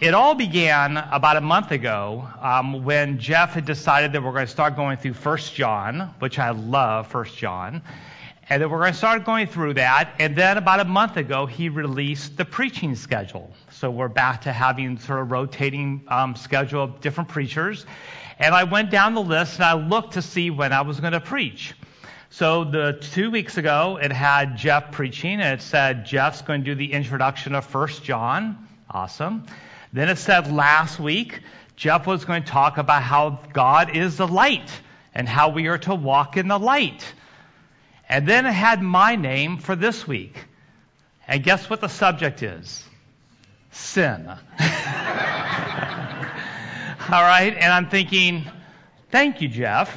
It all began about a month ago um, when Jeff had decided that we're going to start going through First John, which I love, First John, and that we're going to start going through that. And then about a month ago, he released the preaching schedule. So we're back to having sort of rotating um, schedule of different preachers. And I went down the list and I looked to see when I was going to preach. So the two weeks ago, it had Jeff preaching, and it said Jeff's going to do the introduction of First John. Awesome. Then it said last week, Jeff was going to talk about how God is the light and how we are to walk in the light. And then it had my name for this week. And guess what the subject is? Sin. All right? And I'm thinking, thank you, Jeff.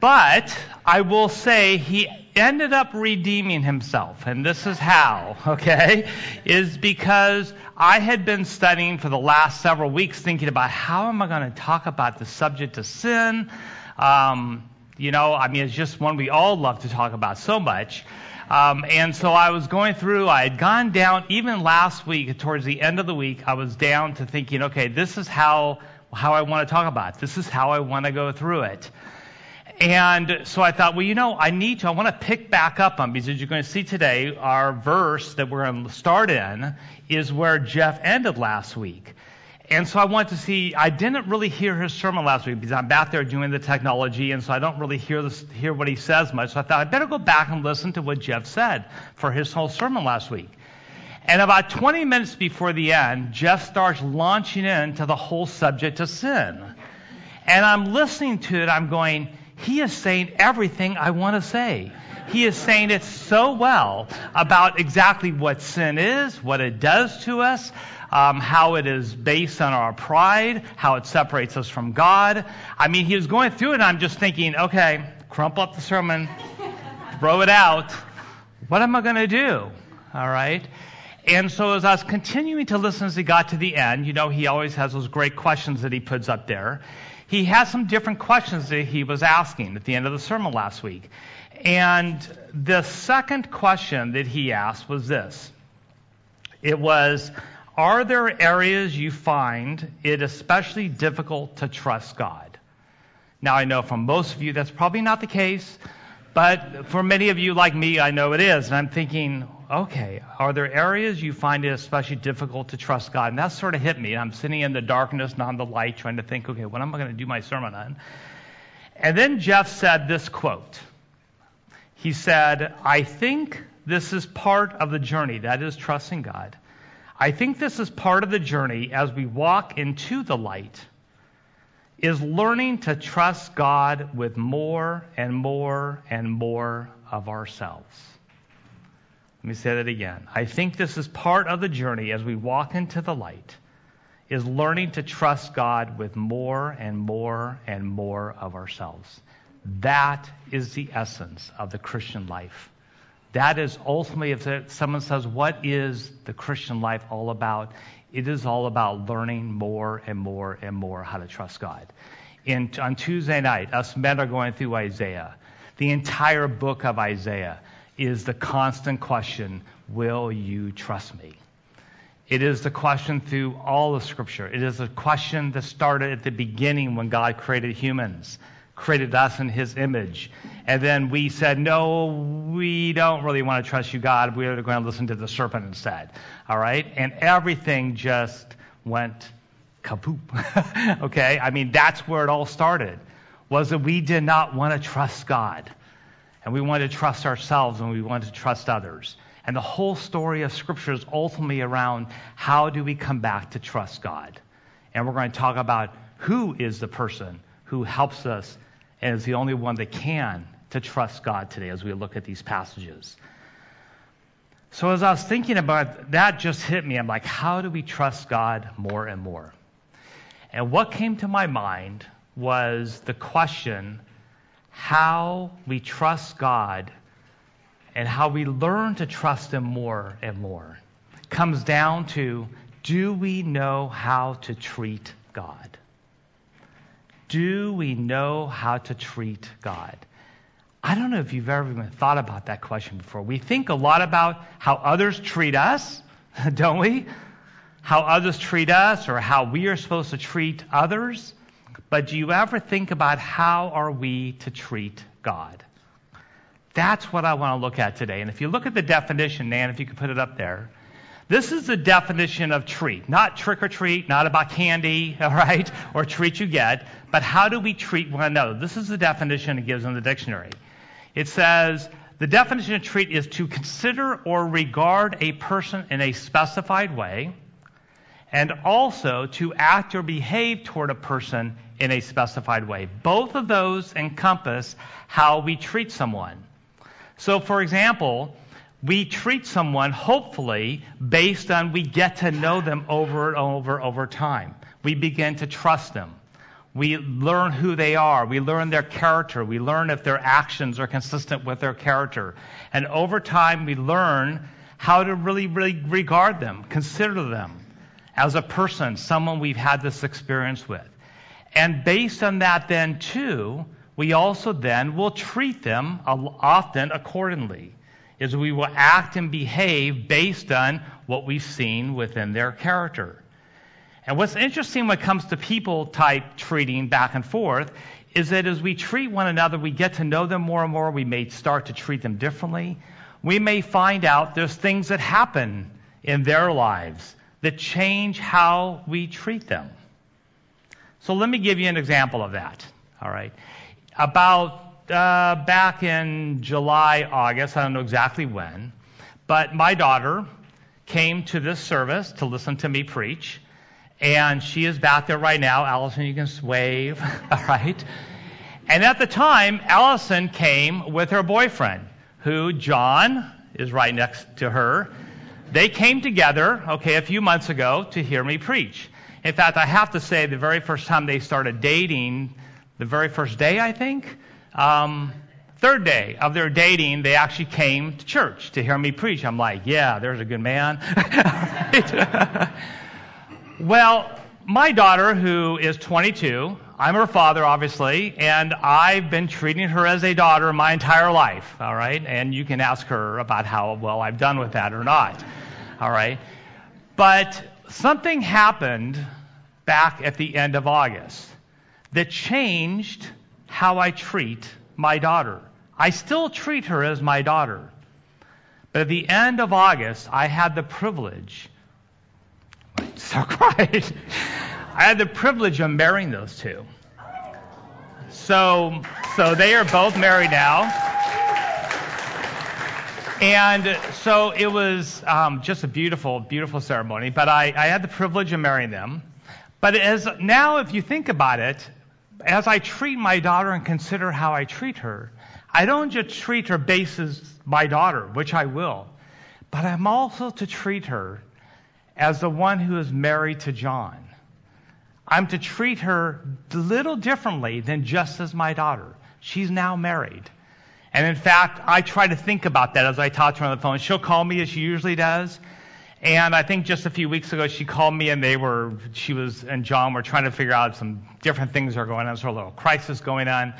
but I will say he ended up redeeming himself, and this is how, okay, is because I had been studying for the last several weeks thinking about how am I going to talk about the subject of sin. Um, you know, I mean, it's just one we all love to talk about so much. Um, and so I was going through, I had gone down, even last week, towards the end of the week, I was down to thinking, okay, this is how, how I want to talk about it. This is how I want to go through it. And so I thought, well, you know, I need to, I want to pick back up on, because you're going to see today, our verse that we're going to start in is where Jeff ended last week. And so I want to see, I didn't really hear his sermon last week because I'm back there doing the technology, and so I don't really hear, this, hear what he says much. So I thought I'd better go back and listen to what Jeff said for his whole sermon last week. And about 20 minutes before the end, Jeff starts launching into the whole subject of sin. And I'm listening to it, I'm going, he is saying everything I want to say. He is saying it so well about exactly what sin is, what it does to us, um, how it is based on our pride, how it separates us from God. I mean, he was going through it, and I'm just thinking, okay, crumple up the sermon, throw it out. What am I going to do? All right. And so as I was continuing to listen as he got to the end, you know, he always has those great questions that he puts up there he had some different questions that he was asking at the end of the sermon last week. And the second question that he asked was this it was, Are there areas you find it especially difficult to trust God? Now, I know from most of you that's probably not the case, but for many of you like me, I know it is. And I'm thinking, okay, are there areas you find it especially difficult to trust God? And that sort of hit me. I'm sitting in the darkness, not in the light, trying to think, okay, what am I going to do my sermon on? And then Jeff said this quote. He said, I think this is part of the journey, that is trusting God. I think this is part of the journey as we walk into the light, is learning to trust God with more and more and more of ourselves. Let me say that again. I think this is part of the journey as we walk into the light, is learning to trust God with more and more and more of ourselves. That is the essence of the Christian life. That is ultimately, if someone says, What is the Christian life all about? It is all about learning more and more and more how to trust God. In, on Tuesday night, us men are going through Isaiah, the entire book of Isaiah is the constant question Will you trust me? It is the question through all of Scripture. It is a question that started at the beginning when God created humans, created us in His image. And then we said, No, we don't really want to trust you, God. We're going to listen to the serpent instead. All right? And everything just went kapoop. okay? I mean, that's where it all started, was that we did not want to trust God. And we want to trust ourselves and we want to trust others. And the whole story of Scripture is ultimately around how do we come back to trust God. And we're going to talk about who is the person who helps us and is the only one that can to trust God today as we look at these passages. So as I was thinking about that, just hit me. I'm like, how do we trust God more and more? And what came to my mind was the question how we trust God and how we learn to trust Him more and more comes down to do we know how to treat God? Do we know how to treat God? I don't know if you've ever even thought about that question before. We think a lot about how others treat us, don't we? How others treat us or how we are supposed to treat others. But do you ever think about how are we to treat God? That's what I want to look at today. And if you look at the definition, Nan, if you could put it up there, this is the definition of treat. Not trick or treat, not about candy, all right, or treat you get, but how do we treat one another? This is the definition it gives in the dictionary. It says the definition of treat is to consider or regard a person in a specified way, and also to act or behave toward a person in a specified way. Both of those encompass how we treat someone. So, for example, we treat someone hopefully based on we get to know them over and over over time. We begin to trust them. We learn who they are. We learn their character. We learn if their actions are consistent with their character. And over time, we learn how to really, really regard them, consider them as a person, someone we've had this experience with. And based on that, then, too, we also then will treat them often accordingly is we will act and behave based on what we've seen within their character. And what's interesting when it comes to people type treating back and forth is that as we treat one another, we get to know them more and more. We may start to treat them differently. We may find out there's things that happen in their lives that change how we treat them. So let me give you an example of that. All right. About uh, back in July, August, I don't know exactly when, but my daughter came to this service to listen to me preach, and she is back there right now. Allison, you can wave, all right? And at the time, Allison came with her boyfriend, who, John, is right next to her. They came together, okay, a few months ago to hear me preach. In fact, I have to say, the very first time they started dating, the very first day, I think, um, third day of their dating, they actually came to church to hear me preach. I'm like, yeah, there's a good man. well, my daughter, who is 22, I'm her father, obviously, and I've been treating her as a daughter my entire life, all right? And you can ask her about how well I've done with that or not, all right? But something happened back at the end of August that changed how I treat my daughter. I still treat her as my daughter. But at the end of August, I had the privilege, so I had the privilege of marrying those two. So, so they are both married now. And so it was um, just a beautiful, beautiful ceremony. But I, I had the privilege of marrying them. But as now, if you think about it, as I treat my daughter and consider how I treat her, I don't just treat her as my daughter, which I will, but I'm also to treat her as the one who is married to John. I'm to treat her a little differently than just as my daughter. She's now married. And in fact, I try to think about that as I talk to her on the phone. She'll call me as she usually does. And I think just a few weeks ago, she called me and they were, she was and John were trying to figure out some different things are going on. There's a little crisis going on.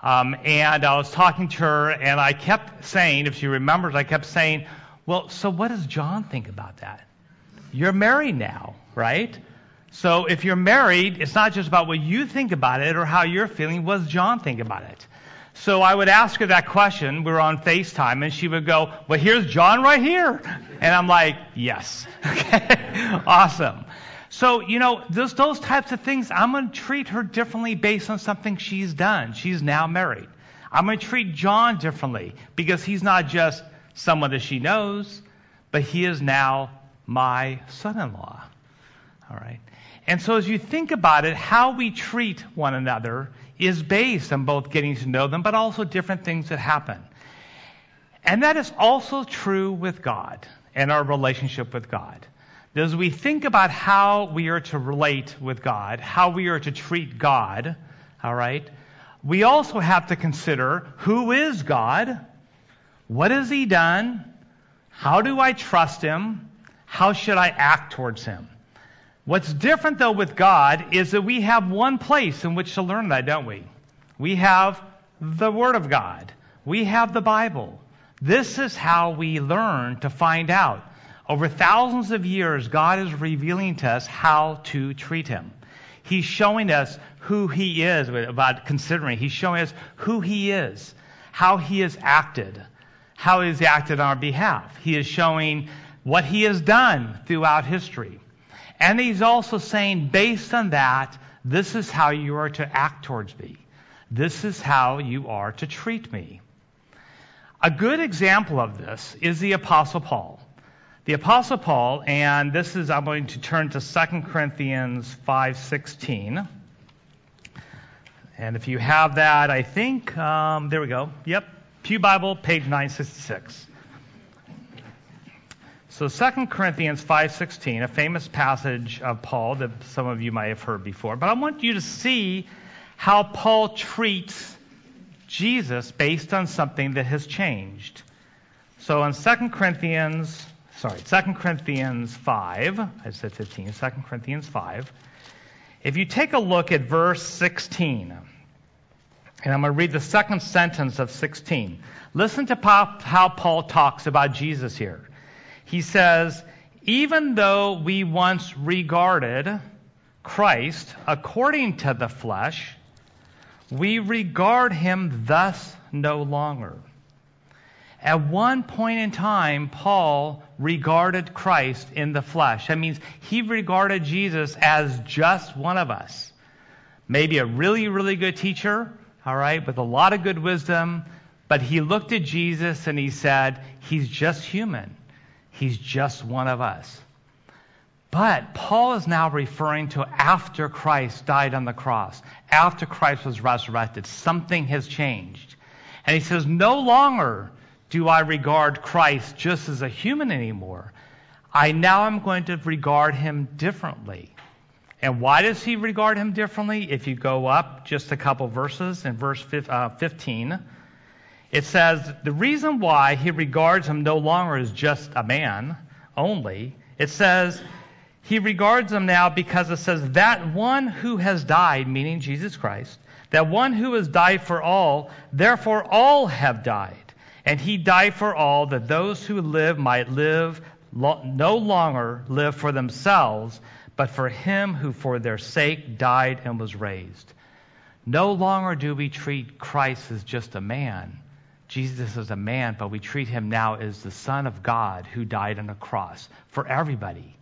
Um, and I was talking to her and I kept saying, if she remembers, I kept saying, well, so what does John think about that? You're married now, right? So if you're married, it's not just about what you think about it or how you're feeling. What does John think about it? So I would ask her that question. We were on FaceTime, and she would go, Well, here's John right here. And I'm like, Yes. Okay. awesome. So, you know, those, those types of things, I'm going to treat her differently based on something she's done. She's now married. I'm going to treat John differently because he's not just someone that she knows, but he is now my son in law. All right. And so, as you think about it, how we treat one another is based on both getting to know them, but also different things that happen. And that is also true with God and our relationship with God. As we think about how we are to relate with God, how we are to treat God, all right, we also have to consider who is God? What has He done? How do I trust Him? How should I act towards Him? What's different, though, with God is that we have one place in which to learn that, don't we? We have the Word of God, we have the Bible. This is how we learn to find out Over thousands of years, God is revealing to us how to treat him. He's showing us who he is about considering. He's showing us who he is, how he has acted, how he has acted on our behalf. He is showing what he has done throughout history. And he's also saying, based on that, this is how you are to act towards me. This is how you are to treat me. A good example of this is the Apostle Paul. The Apostle Paul, and this is, I'm going to turn to 2 Corinthians 5.16. And if you have that, I think, um, there we go. Yep, Pew Bible, page 966. So 2 Corinthians 5:16, a famous passage of Paul that some of you might have heard before, but I want you to see how Paul treats Jesus based on something that has changed. So in 2 Corinthians, sorry, 2 Corinthians 5, I said 15, 2 Corinthians 5, if you take a look at verse 16, and I'm going to read the second sentence of 16. Listen to how Paul talks about Jesus here he says, even though we once regarded Christ according to the flesh, we regard him thus no longer. At one point in time, Paul regarded Christ in the flesh. That means he regarded Jesus as just one of us. Maybe a really, really good teacher, all right, with a lot of good wisdom, but he looked at Jesus and he said, He's just human. He's just one of us. But Paul is now referring to after Christ died on the cross, after Christ was resurrected. Something has changed. And he says, No longer do I regard Christ just as a human anymore. I now am going to regard him differently. And why does he regard him differently? If you go up just a couple verses in verse uh, 15, it says the reason why he regards him no longer as just a man only, it says he regards him now because it says that one who has died, meaning Jesus Christ, that one who has died for all, therefore all have died. And he died for all that those who live might live no longer live for themselves, but for him who for their sake died and was raised. No longer do we treat Christ as just a man Jesus is a man, but we treat him now as the Son of God who died on a cross for everybody.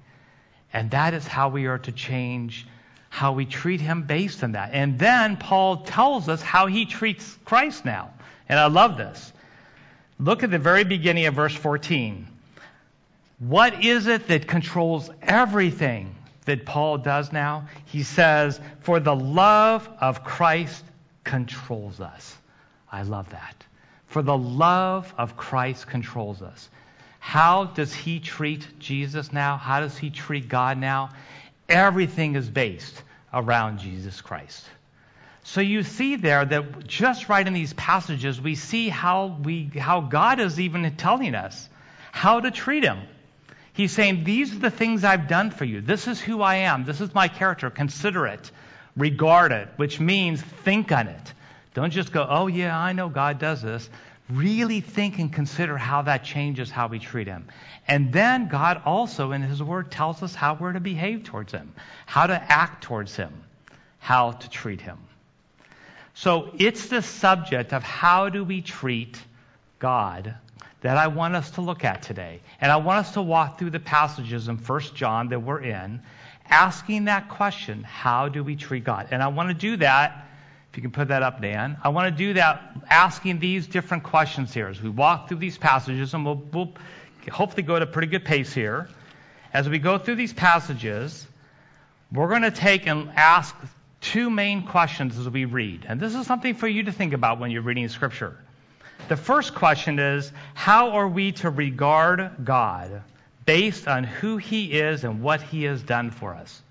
And that is how we are to change how we treat him based on that. And then Paul tells us how he treats Christ now. And I love this. Look at the very beginning of verse 14. What is it that controls everything that Paul does now? He says, For the love of Christ controls us. I love that. For the love of Christ controls us. How does he treat Jesus now? How does he treat God now? Everything is based around Jesus Christ. So you see there that just right in these passages, we see how, we, how God is even telling us how to treat him. He's saying, These are the things I've done for you. This is who I am. This is my character. Consider it. Regard it, which means think on it. Don't just go, oh, yeah, I know God does this. Really think and consider how that changes how we treat Him. And then God also, in His Word, tells us how we're to behave towards Him, how to act towards Him, how to treat Him. So it's the subject of how do we treat God that I want us to look at today. And I want us to walk through the passages in 1 John that we're in, asking that question how do we treat God? And I want to do that you can put that up, Dan. I want to do that asking these different questions here as we walk through these passages, and we'll, we'll hopefully go at a pretty good pace here. As we go through these passages, we're going to take and ask two main questions as we read. And this is something for you to think about when you're reading Scripture. The first question is How are we to regard God based on who He is and what He has done for us?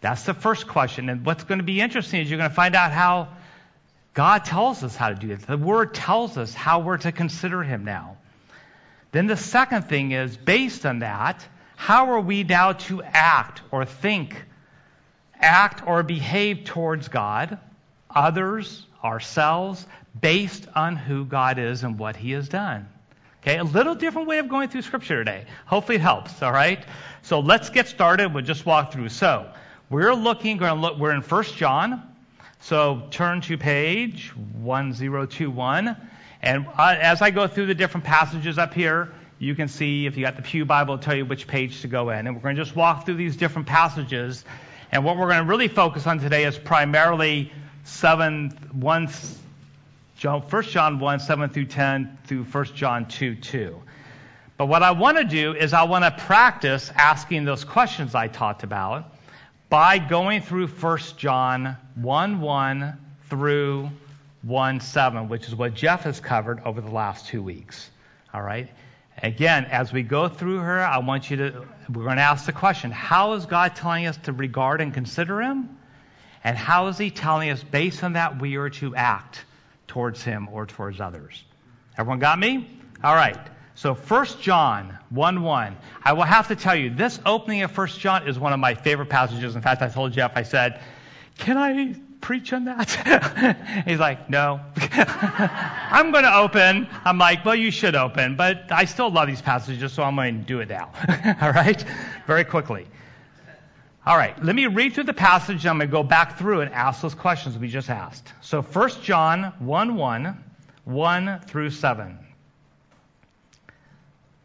That's the first question. And what's going to be interesting is you're going to find out how God tells us how to do it. The Word tells us how we're to consider Him now. Then the second thing is based on that, how are we now to act or think, act or behave towards God, others, ourselves, based on who God is and what He has done? Okay, a little different way of going through Scripture today. Hopefully it helps, all right? So let's get started. We'll just walk through. So we're looking, to look, we're in 1 John. So turn to page 1021. And uh, as I go through the different passages up here, you can see if you got the Pew Bible, it'll tell you which page to go in. And we're going to just walk through these different passages. And what we're going to really focus on today is primarily 7, 1, John, 1 John 1, 7 through 10 through 1 John 2, 2. But what I want to do is I want to practice asking those questions I talked about by going through 1 John 1, 1 through 1, 7, which is what Jeff has covered over the last two weeks. All right? Again, as we go through her, I want you to, we're going to ask the question how is God telling us to regard and consider Him? And how is He telling us, based on that, we are to act towards Him or towards others? Everyone got me? All right. So 1 John 1 1. I will have to tell you, this opening of 1 John is one of my favorite passages. In fact, I told Jeff, I said, Can I preach on that? He's like, no. I'm going to open. I'm like, well, you should open, but I still love these passages, so I'm going to do it now. All right? Very quickly. All right, let me read through the passage. I'm going to go back through and ask those questions we just asked. So 1 John 1 1, 1 through 7.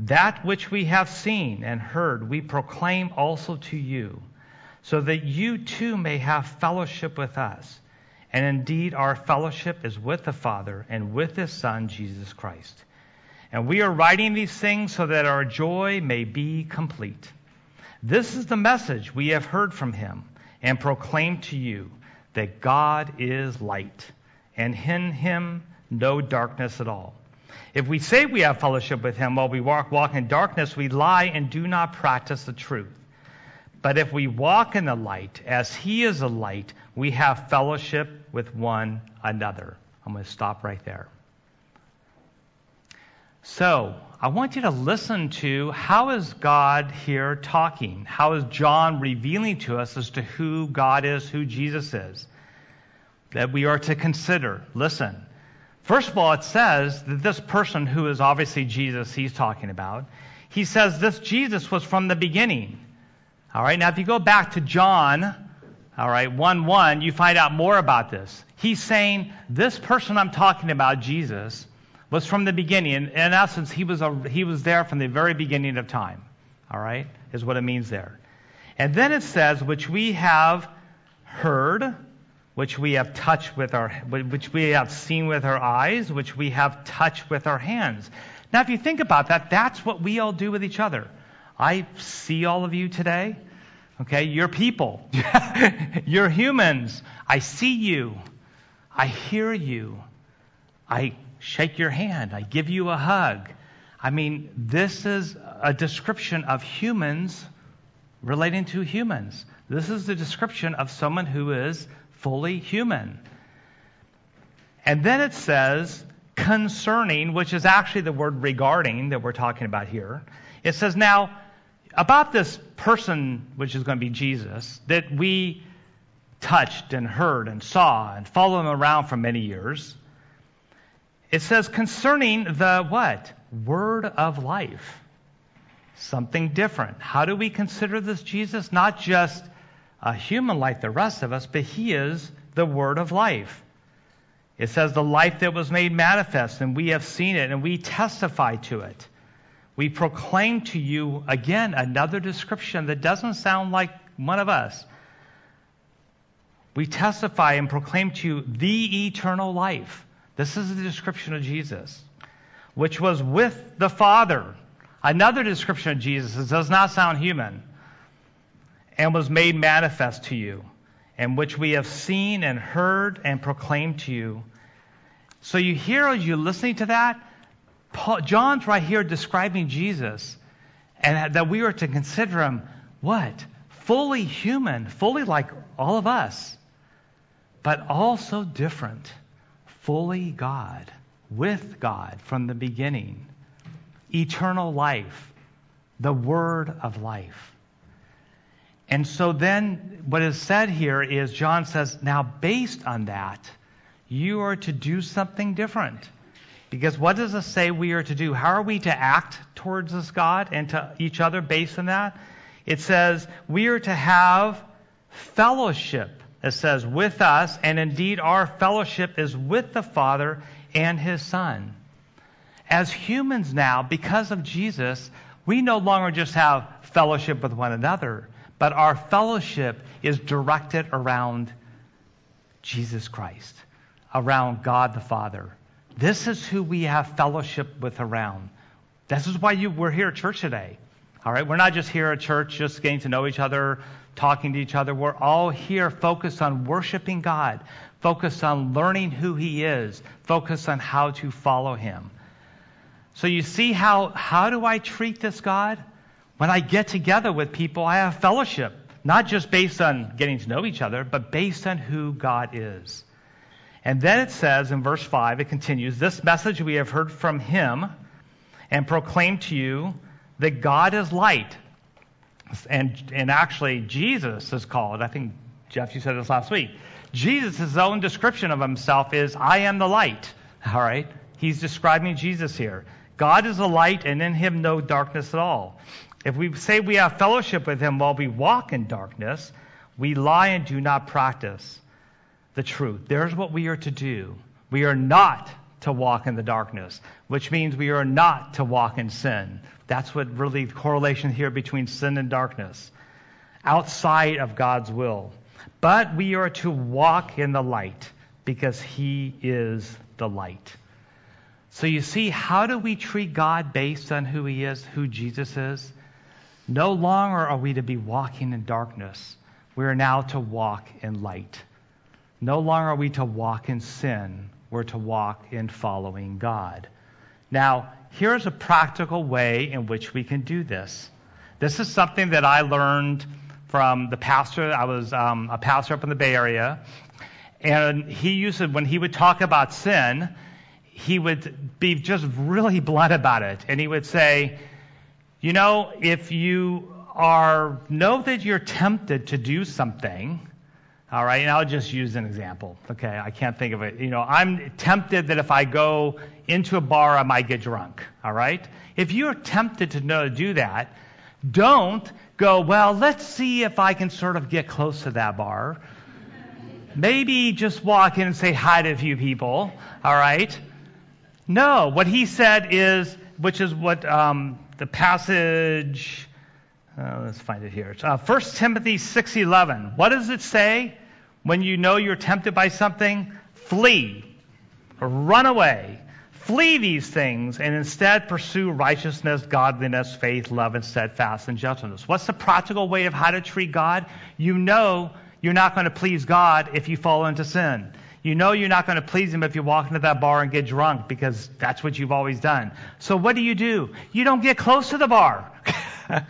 That which we have seen and heard, we proclaim also to you, so that you too may have fellowship with us. And indeed, our fellowship is with the Father and with His Son, Jesus Christ. And we are writing these things so that our joy may be complete. This is the message we have heard from Him and proclaimed to you that God is light, and in Him no darkness at all. If we say we have fellowship with Him while we walk, walk in darkness, we lie and do not practice the truth. But if we walk in the light, as He is a light, we have fellowship with one another. I'm going to stop right there. So, I want you to listen to how is God here talking? How is John revealing to us as to who God is, who Jesus is? That we are to consider. Listen. First of all, it says that this person who is obviously Jesus he's talking about, he says this Jesus was from the beginning. All right, now if you go back to John, all right, 1 1, you find out more about this. He's saying, This person I'm talking about, Jesus, was from the beginning. In, in essence, he was, a, he was there from the very beginning of time. All right, is what it means there. And then it says, Which we have heard, which we have touched with our, which we have seen with our eyes, which we have touched with our hands. Now, if you think about that, that's what we all do with each other. I see all of you today. Okay, you're people. you're humans. I see you. I hear you. I shake your hand. I give you a hug. I mean, this is a description of humans relating to humans. This is the description of someone who is fully human. And then it says concerning, which is actually the word regarding that we're talking about here. It says, now, about this person, which is going to be Jesus, that we touched and heard and saw and followed him around for many years. It says concerning the what? Word of life. Something different. How do we consider this Jesus? Not just a human like the rest of us, but he is the word of life. It says the life that was made manifest, and we have seen it, and we testify to it. We proclaim to you, again, another description that doesn't sound like one of us. We testify and proclaim to you the eternal life. This is the description of Jesus, which was with the Father. Another description of Jesus. It does not sound human. And was made manifest to you, and which we have seen and heard and proclaimed to you. So you hear as you're listening to that, Paul, John's right here describing Jesus and that we are to consider him what? Fully human, fully like all of us, but also different. Fully God, with God from the beginning. Eternal life, the word of life. And so then what is said here is John says, now based on that, you are to do something different. Because what does it say we are to do? How are we to act towards this God and to each other based on that? It says we are to have fellowship. It says with us, and indeed our fellowship is with the Father and His Son. As humans now, because of Jesus, we no longer just have fellowship with one another, but our fellowship is directed around Jesus Christ, around God the Father. This is who we have fellowship with around. This is why you, we're here at church today. All right, we're not just here at church just getting to know each other, talking to each other. We're all here focused on worshiping God, focused on learning who He is, focused on how to follow Him. So you see how how do I treat this God? When I get together with people, I have fellowship, not just based on getting to know each other, but based on who God is. And then it says in verse 5, it continues, This message we have heard from him and proclaimed to you that God is light. And, and actually, Jesus is called, I think, Jeff, you said this last week. Jesus' own description of himself is, I am the light. All right? He's describing Jesus here. God is a light, and in him no darkness at all. If we say we have fellowship with him while we walk in darkness, we lie and do not practice the truth. There's what we are to do. We are not to walk in the darkness, which means we are not to walk in sin. That's what really the correlation here between sin and darkness, outside of God's will. But we are to walk in the light because He is the light. So you see, how do we treat God based on who He is, who Jesus is? No longer are we to be walking in darkness. We are now to walk in light. No longer are we to walk in sin, we're to walk in following God. Now, here's a practical way in which we can do this. This is something that I learned from the pastor. I was um, a pastor up in the Bay Area, and he used to, when he would talk about sin, he would be just really blunt about it. And he would say, You know, if you are, know that you're tempted to do something, all right, and I'll just use an example. Okay, I can't think of it. You know, I'm tempted that if I go into a bar, I might get drunk. All right? If you're tempted to know do that, don't go, well, let's see if I can sort of get close to that bar. Maybe just walk in and say hi to a few people. All right? No, what he said is, which is what um, the passage uh, let's find it here. Uh, 1 Timothy 6:11. What does it say? When you know you're tempted by something, flee, run away, flee these things, and instead pursue righteousness, godliness, faith, love, and steadfast and gentleness. What's the practical way of how to treat God? You know you're not going to please God if you fall into sin. You know you're not going to please Him if you walk into that bar and get drunk because that's what you've always done. So what do you do? You don't get close to the bar.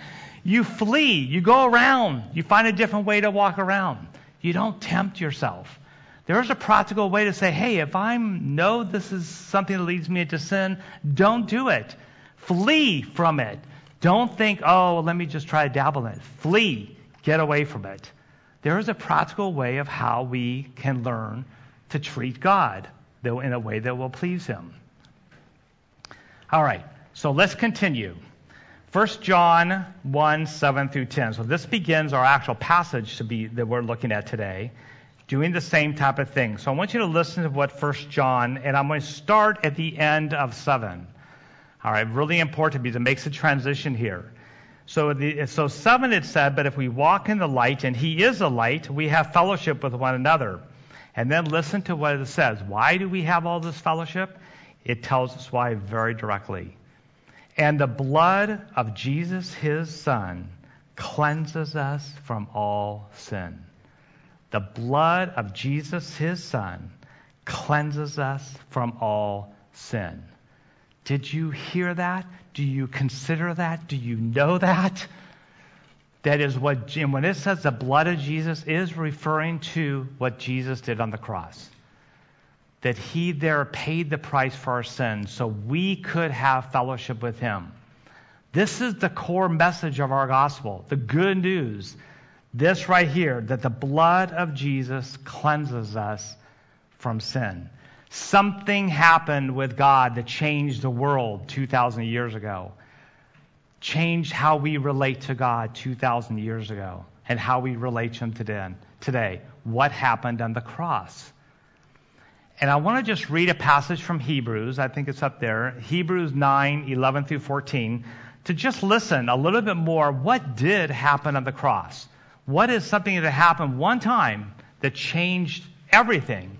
You flee. You go around. You find a different way to walk around. You don't tempt yourself. There's a practical way to say, hey, if I know this is something that leads me into sin, don't do it. Flee from it. Don't think, oh, let me just try to dabble in it. Flee. Get away from it. There is a practical way of how we can learn to treat God in a way that will please Him. All right, so let's continue. 1 John 1, 7 through 10. So this begins our actual passage to be that we're looking at today, doing the same type of thing. So I want you to listen to what 1 John, and I'm going to start at the end of 7. All right, really important because it makes a transition here. So, the, so 7 it said, but if we walk in the light, and he is a light, we have fellowship with one another. And then listen to what it says. Why do we have all this fellowship? It tells us why very directly. And the blood of Jesus, his son, cleanses us from all sin. The blood of Jesus, his son, cleanses us from all sin. Did you hear that? Do you consider that? Do you know that? That is what, and when it says the blood of Jesus, is referring to what Jesus did on the cross. That he there paid the price for our sins so we could have fellowship with him. This is the core message of our gospel, the good news. This right here, that the blood of Jesus cleanses us from sin. Something happened with God that changed the world 2,000 years ago changed how we relate to God 2,000 years ago and how we relate to Him today. today. What happened on the cross? And I want to just read a passage from Hebrews. I think it's up there. Hebrews 9, 11 through 14. To just listen a little bit more. What did happen on the cross? What is something that happened one time that changed everything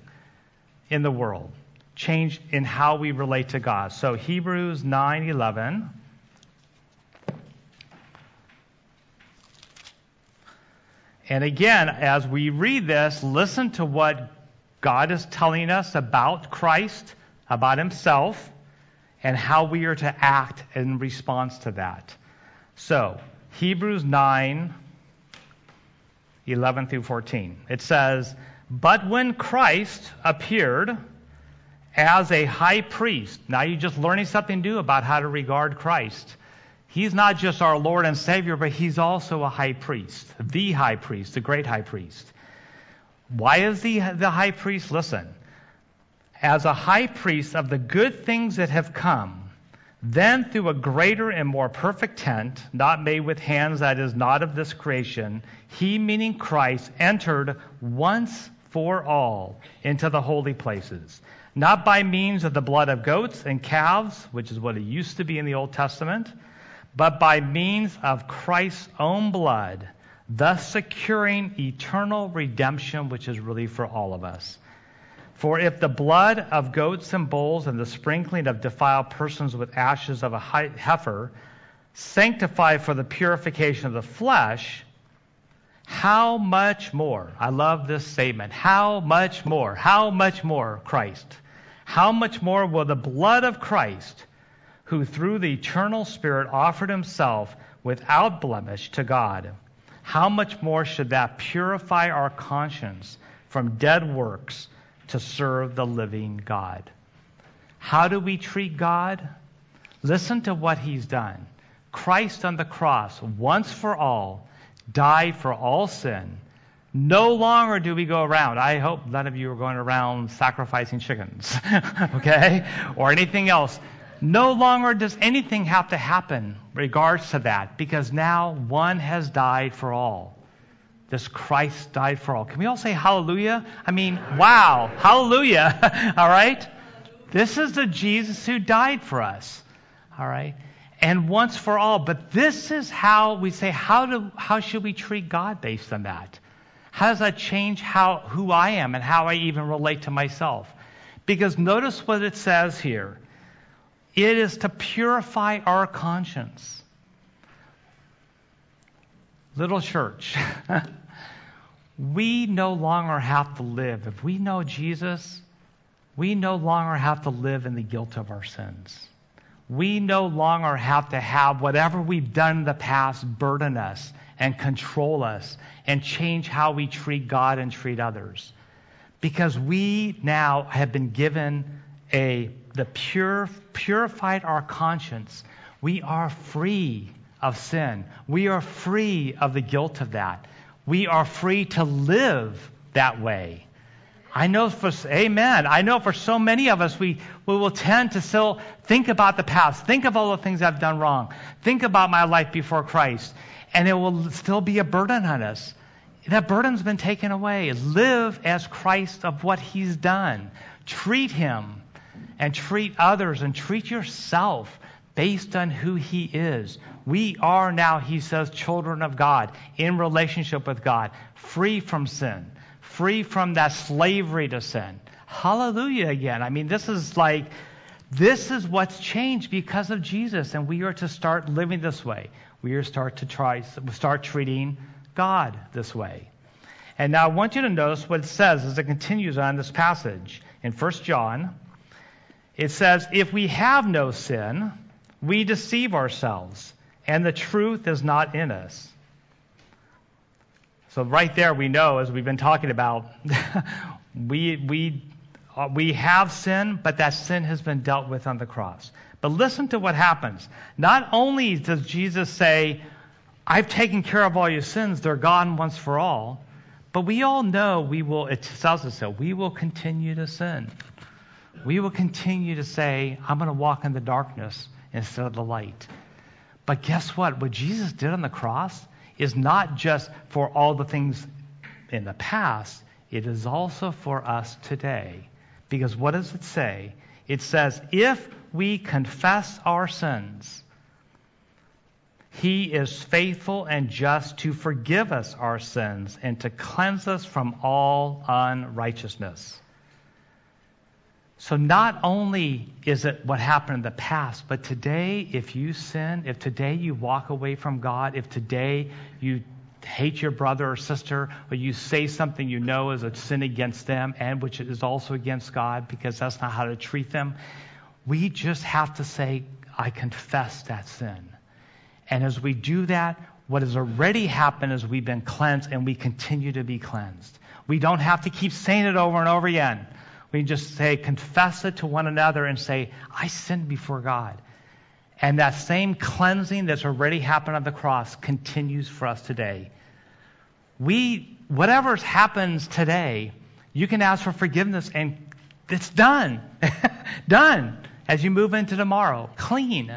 in the world? Changed in how we relate to God. So Hebrews 9, 11. And again, as we read this, listen to what God is telling us about Christ, about Himself, and how we are to act in response to that. So, Hebrews 9 11 through 14. It says, But when Christ appeared as a high priest, now you're just learning something new about how to regard Christ. He's not just our Lord and Savior, but He's also a high priest, the high priest, the great high priest. Why is he the high priest? Listen, as a high priest of the good things that have come, then through a greater and more perfect tent, not made with hands that is not of this creation, he, meaning Christ, entered once for all into the holy places, not by means of the blood of goats and calves, which is what it used to be in the Old Testament but by means of Christ's own blood, thus securing eternal redemption, which is really for all of us. For if the blood of goats and bulls and the sprinkling of defiled persons with ashes of a heifer sanctify for the purification of the flesh, how much more? I love this statement. How much more? How much more, Christ? How much more will the blood of Christ? Who through the eternal Spirit offered himself without blemish to God, how much more should that purify our conscience from dead works to serve the living God? How do we treat God? Listen to what he's done. Christ on the cross, once for all, died for all sin. No longer do we go around. I hope none of you are going around sacrificing chickens, okay? Or anything else. No longer does anything have to happen regards to that because now one has died for all. This Christ died for all. Can we all say hallelujah? I mean, wow, hallelujah. all right? This is the Jesus who died for us. All right? And once for all. But this is how we say, how, do, how should we treat God based on that? How does that change how, who I am and how I even relate to myself? Because notice what it says here. It is to purify our conscience. Little church, we no longer have to live. If we know Jesus, we no longer have to live in the guilt of our sins. We no longer have to have whatever we've done in the past burden us and control us and change how we treat God and treat others. Because we now have been given a the pure, purified our conscience, we are free of sin. We are free of the guilt of that. We are free to live that way. I know for, amen. I know for so many of us, we, we will tend to still think about the past, think of all the things I've done wrong, think about my life before Christ, and it will still be a burden on us. That burden's been taken away. Live as Christ of what He's done. Treat Him and treat others and treat yourself based on who He is. We are now, He says, children of God in relationship with God, free from sin, free from that slavery to sin. Hallelujah again. I mean, this is like, this is what's changed because of Jesus, and we are to start living this way. We are start to try start treating God this way. And now I want you to notice what it says as it continues on this passage in 1 John it says, If we have no sin, we deceive ourselves, and the truth is not in us. So right there we know, as we've been talking about, we, we, uh, we have sin, but that sin has been dealt with on the cross. But listen to what happens. Not only does Jesus say, I've taken care of all your sins, they're gone once for all, but we all know we will, it tells us so, we will continue to sin. We will continue to say, I'm going to walk in the darkness instead of the light. But guess what? What Jesus did on the cross is not just for all the things in the past, it is also for us today. Because what does it say? It says, if we confess our sins, he is faithful and just to forgive us our sins and to cleanse us from all unrighteousness. So, not only is it what happened in the past, but today, if you sin, if today you walk away from God, if today you hate your brother or sister, or you say something you know is a sin against them and which is also against God because that's not how to treat them, we just have to say, I confess that sin. And as we do that, what has already happened is we've been cleansed and we continue to be cleansed. We don't have to keep saying it over and over again. We just say, confess it to one another and say, I sinned before God. And that same cleansing that's already happened on the cross continues for us today. We, whatever happens today, you can ask for forgiveness and it's done. done. As you move into tomorrow, clean.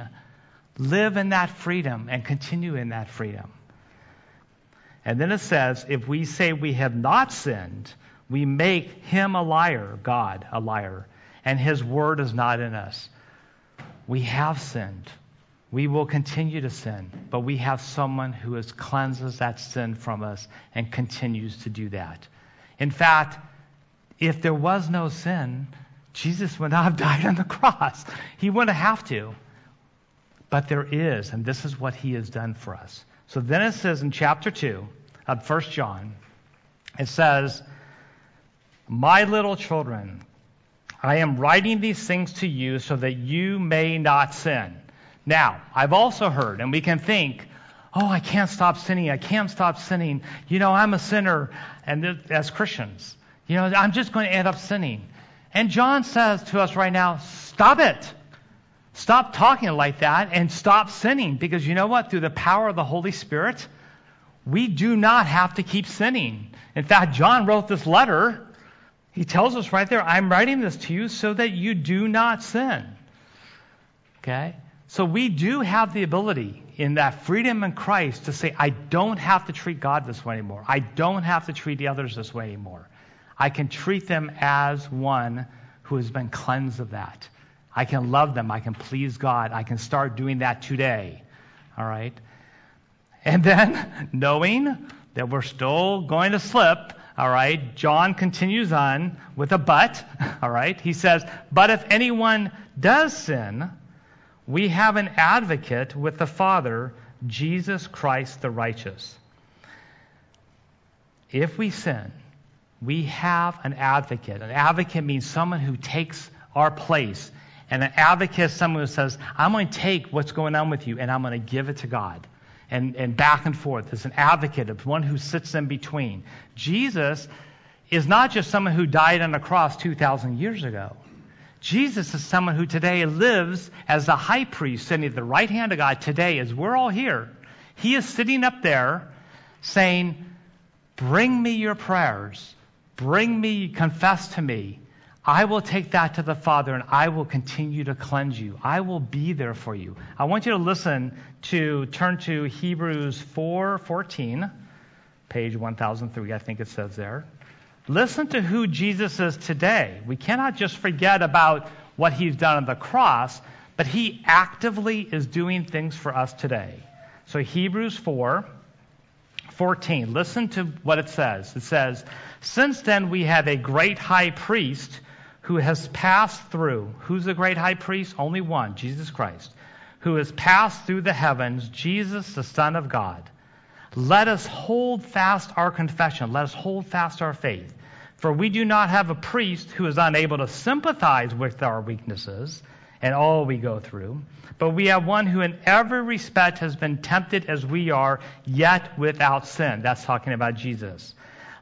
Live in that freedom and continue in that freedom. And then it says, if we say we have not sinned, we make him a liar, God a liar, and his word is not in us. We have sinned. We will continue to sin, but we have someone who has cleanses that sin from us and continues to do that. In fact, if there was no sin, Jesus would not have died on the cross. He wouldn't have to. But there is, and this is what he has done for us. So then it says in chapter 2 of 1 John, it says, my little children, I am writing these things to you so that you may not sin. Now, I've also heard, and we can think, oh, I can't stop sinning. I can't stop sinning. You know, I'm a sinner, and as Christians, you know, I'm just going to end up sinning. And John says to us right now, stop it. Stop talking like that and stop sinning because you know what? Through the power of the Holy Spirit, we do not have to keep sinning. In fact, John wrote this letter he tells us right there, I'm writing this to you so that you do not sin. Okay? So we do have the ability in that freedom in Christ to say, I don't have to treat God this way anymore. I don't have to treat the others this way anymore. I can treat them as one who has been cleansed of that. I can love them. I can please God. I can start doing that today. All right? And then, knowing that we're still going to slip, all right, John continues on with a but. All right, he says, But if anyone does sin, we have an advocate with the Father, Jesus Christ the righteous. If we sin, we have an advocate. An advocate means someone who takes our place. And an advocate is someone who says, I'm going to take what's going on with you and I'm going to give it to God and, and back and forth. It's an advocate, it's one who sits in between. Jesus is not just someone who died on a cross 2,000 years ago. Jesus is someone who today lives as the high priest sitting at the right hand of God today as we're all here. He is sitting up there saying, Bring me your prayers. Bring me, confess to me. I will take that to the Father and I will continue to cleanse you. I will be there for you. I want you to listen to turn to Hebrews 4:14, page 1003 I think it says there. Listen to who Jesus is today. We cannot just forget about what he's done on the cross, but he actively is doing things for us today. So Hebrews 4 14. Listen to what it says. It says, Since then we have a great high priest who has passed through. Who's the great high priest? Only one, Jesus Christ. Who has passed through the heavens, Jesus, the Son of God. Let us hold fast our confession. Let us hold fast our faith. For we do not have a priest who is unable to sympathize with our weaknesses, and all we go through, but we have one who in every respect has been tempted as we are, yet without sin. That's talking about Jesus.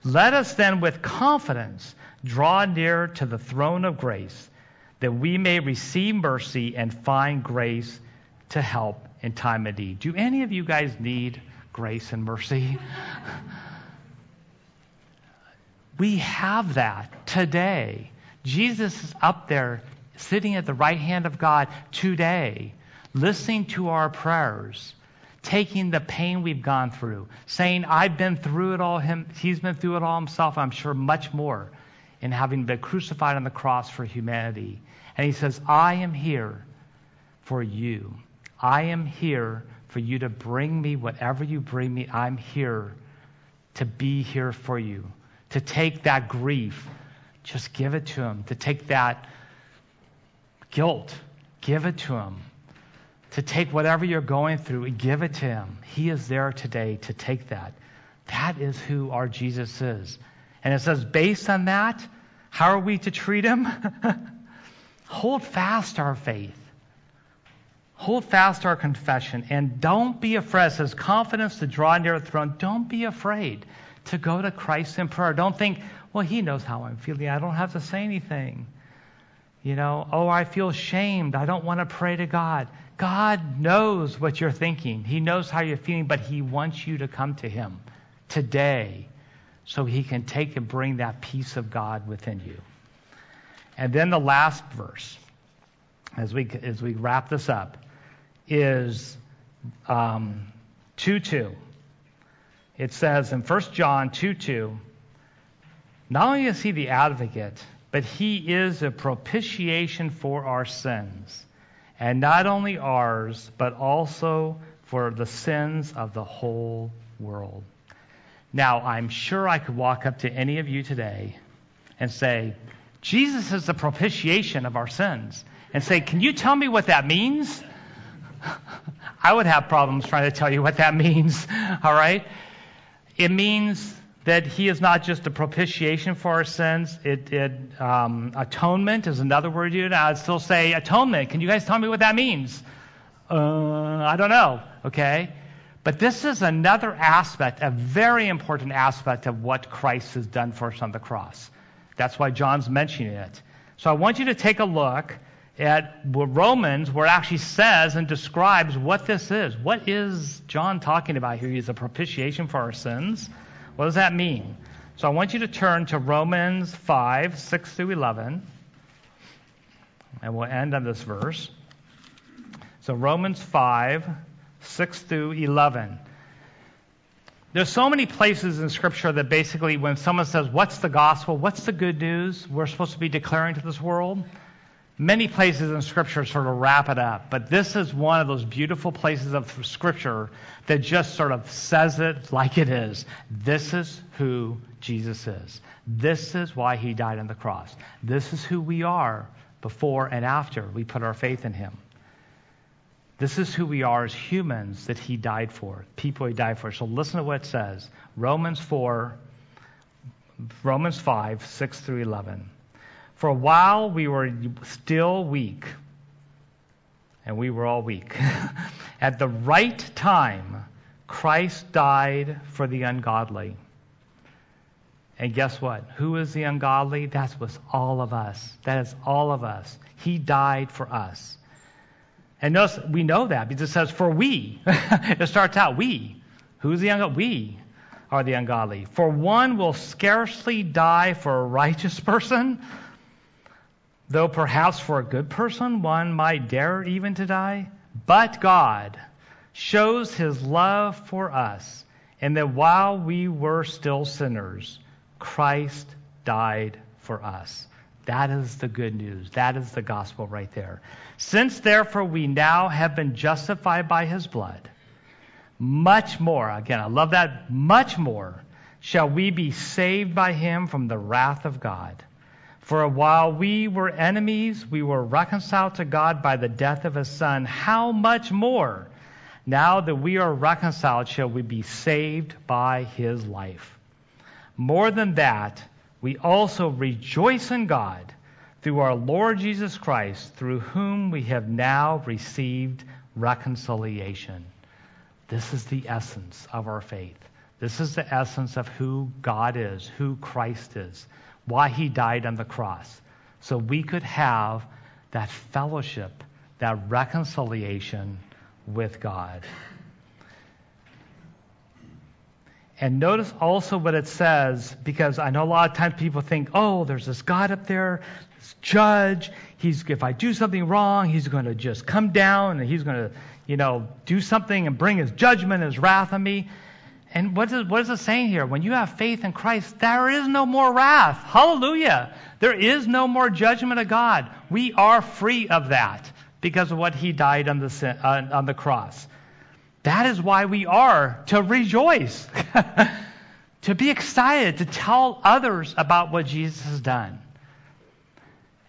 Let us then with confidence draw near to the throne of grace, that we may receive mercy and find grace to help in time of need. Do any of you guys need grace and mercy? we have that today. Jesus is up there sitting at the right hand of God today, listening to our prayers, taking the pain we've gone through, saying, I've been through it all, him, he's been through it all himself, I'm sure much more, in having been crucified on the cross for humanity. And he says, I am here for you. I am here for you to bring me whatever you bring me. I'm here to be here for you, to take that grief, just give it to him, to take that guilt, give it to Him. To take whatever you're going through give it to Him. He is there today to take that. That is who our Jesus is. And it says, based on that, how are we to treat Him? Hold fast our faith. Hold fast our confession and don't be afraid. It says confidence to draw near the throne. Don't be afraid to go to Christ in prayer. Don't think, well, he knows how I'm feeling. I don't have to say anything. You know, oh, I feel shamed. I don't want to pray to God. God knows what you're thinking. He knows how you're feeling, but He wants you to come to Him today so He can take and bring that peace of God within you. And then the last verse, as we, as we wrap this up, is um, 2 2. It says in 1 John 2 2, not only is He the advocate, but he is a propitiation for our sins, and not only ours, but also for the sins of the whole world. Now, I'm sure I could walk up to any of you today and say, Jesus is the propitiation of our sins, and say, Can you tell me what that means? I would have problems trying to tell you what that means, all right? It means that he is not just a propitiation for our sins. It, it um, atonement is another word used. I'd still say atonement. Can you guys tell me what that means? Uh, I don't know. Okay, but this is another aspect, a very important aspect of what Christ has done for us on the cross. That's why John's mentioning it. So I want you to take a look at Romans, where it actually says and describes what this is. What is John talking about here? He's a propitiation for our sins. What does that mean? So I want you to turn to Romans 5, 6 through 11. And we'll end on this verse. So Romans 5, 6 through 11. There's so many places in Scripture that basically, when someone says, What's the gospel? What's the good news we're supposed to be declaring to this world? Many places in Scripture sort of wrap it up, but this is one of those beautiful places of Scripture that just sort of says it like it is. This is who Jesus is. This is why he died on the cross. This is who we are before and after we put our faith in him. This is who we are as humans that he died for, people he died for. So listen to what it says Romans 4, Romans 5, 6 through 11. For a while we were still weak, and we were all weak. At the right time, Christ died for the ungodly. And guess what? Who is the ungodly? That was all of us. That is all of us. He died for us. And notice we know that because it says, for we. it starts out, we. Who's the ungodly? We are the ungodly. For one will scarcely die for a righteous person Though perhaps for a good person one might dare even to die, but God shows his love for us, and that while we were still sinners, Christ died for us. That is the good news. That is the gospel right there. Since therefore we now have been justified by his blood, much more, again, I love that, much more shall we be saved by him from the wrath of God. For while we were enemies, we were reconciled to God by the death of his Son. How much more, now that we are reconciled, shall we be saved by his life? More than that, we also rejoice in God through our Lord Jesus Christ, through whom we have now received reconciliation. This is the essence of our faith. This is the essence of who God is, who Christ is, why he died on the cross. So we could have that fellowship, that reconciliation with God. And notice also what it says, because I know a lot of times people think, oh, there's this God up there, this judge. He's if I do something wrong, he's going to just come down and he's going to, you know, do something and bring his judgment, his wrath on me. And what is, what is it saying here? When you have faith in Christ, there is no more wrath. Hallelujah. There is no more judgment of God. We are free of that because of what he died on the, on the cross. That is why we are to rejoice, to be excited, to tell others about what Jesus has done.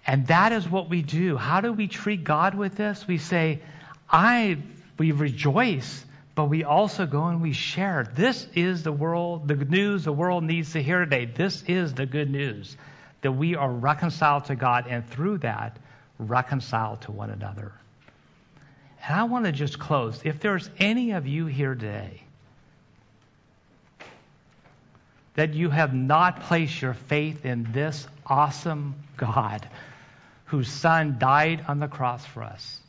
And that is what we do. How do we treat God with this? We say, I, we rejoice, but we also go and we share. This is the world, the news the world needs to hear today. This is the good news that we are reconciled to God and through that, reconciled to one another. And I want to just close. If there's any of you here today that you have not placed your faith in this awesome God whose Son died on the cross for us,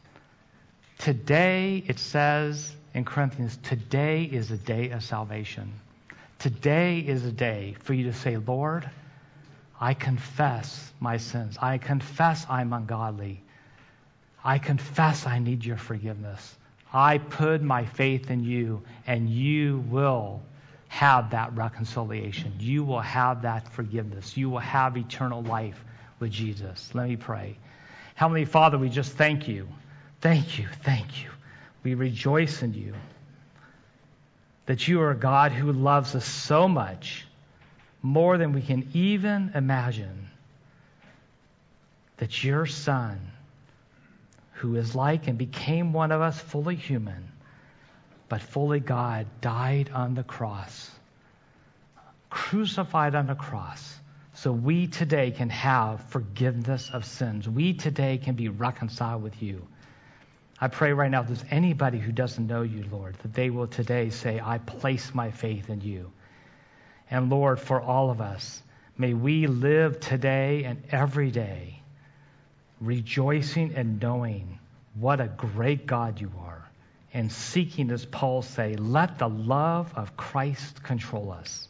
today it says in Corinthians, today is a day of salvation. Today is a day for you to say, Lord, I confess my sins. I confess I'm ungodly. I confess I need your forgiveness. I put my faith in you, and you will have that reconciliation. You will have that forgiveness. You will have eternal life with Jesus. Let me pray. Heavenly Father, we just thank you. Thank you. Thank you. We rejoice in you that you are a God who loves us so much, more than we can even imagine, that your Son, who is like and became one of us, fully human, but fully God, died on the cross, crucified on the cross, so we today can have forgiveness of sins. We today can be reconciled with you. I pray right now, if there's anybody who doesn't know you, Lord, that they will today say, I place my faith in you. And Lord, for all of us, may we live today and every day rejoicing and knowing what a great God you are, and seeking, as Paul say, let the love of Christ control us.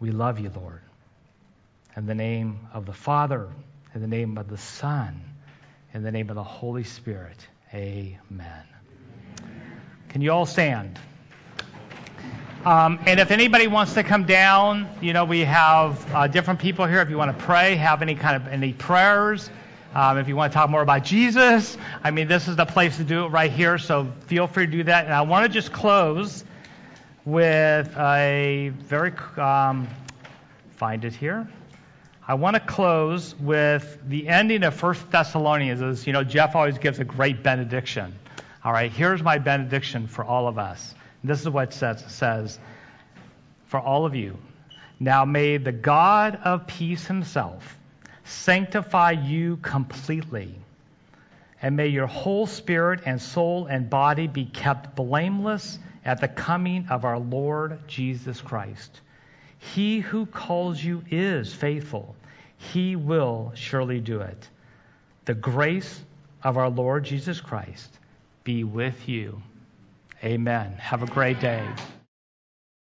We love you, Lord. In the name of the Father, in the name of the Son, in the name of the Holy Spirit, amen. Can you all stand? Um, and if anybody wants to come down, you know, we have uh, different people here. If you want to pray, have any kind of any prayers, um, if you want to talk more about Jesus, I mean, this is the place to do it right here. So feel free to do that. And I want to just close with a very um, find it here. I want to close with the ending of First Thessalonians. As you know, Jeff always gives a great benediction. All right, here's my benediction for all of us. This is what it says, for all of you. Now may the God of peace himself sanctify you completely, and may your whole spirit and soul and body be kept blameless at the coming of our Lord Jesus Christ. He who calls you is faithful. He will surely do it. The grace of our Lord Jesus Christ be with you. Amen. Have a great day.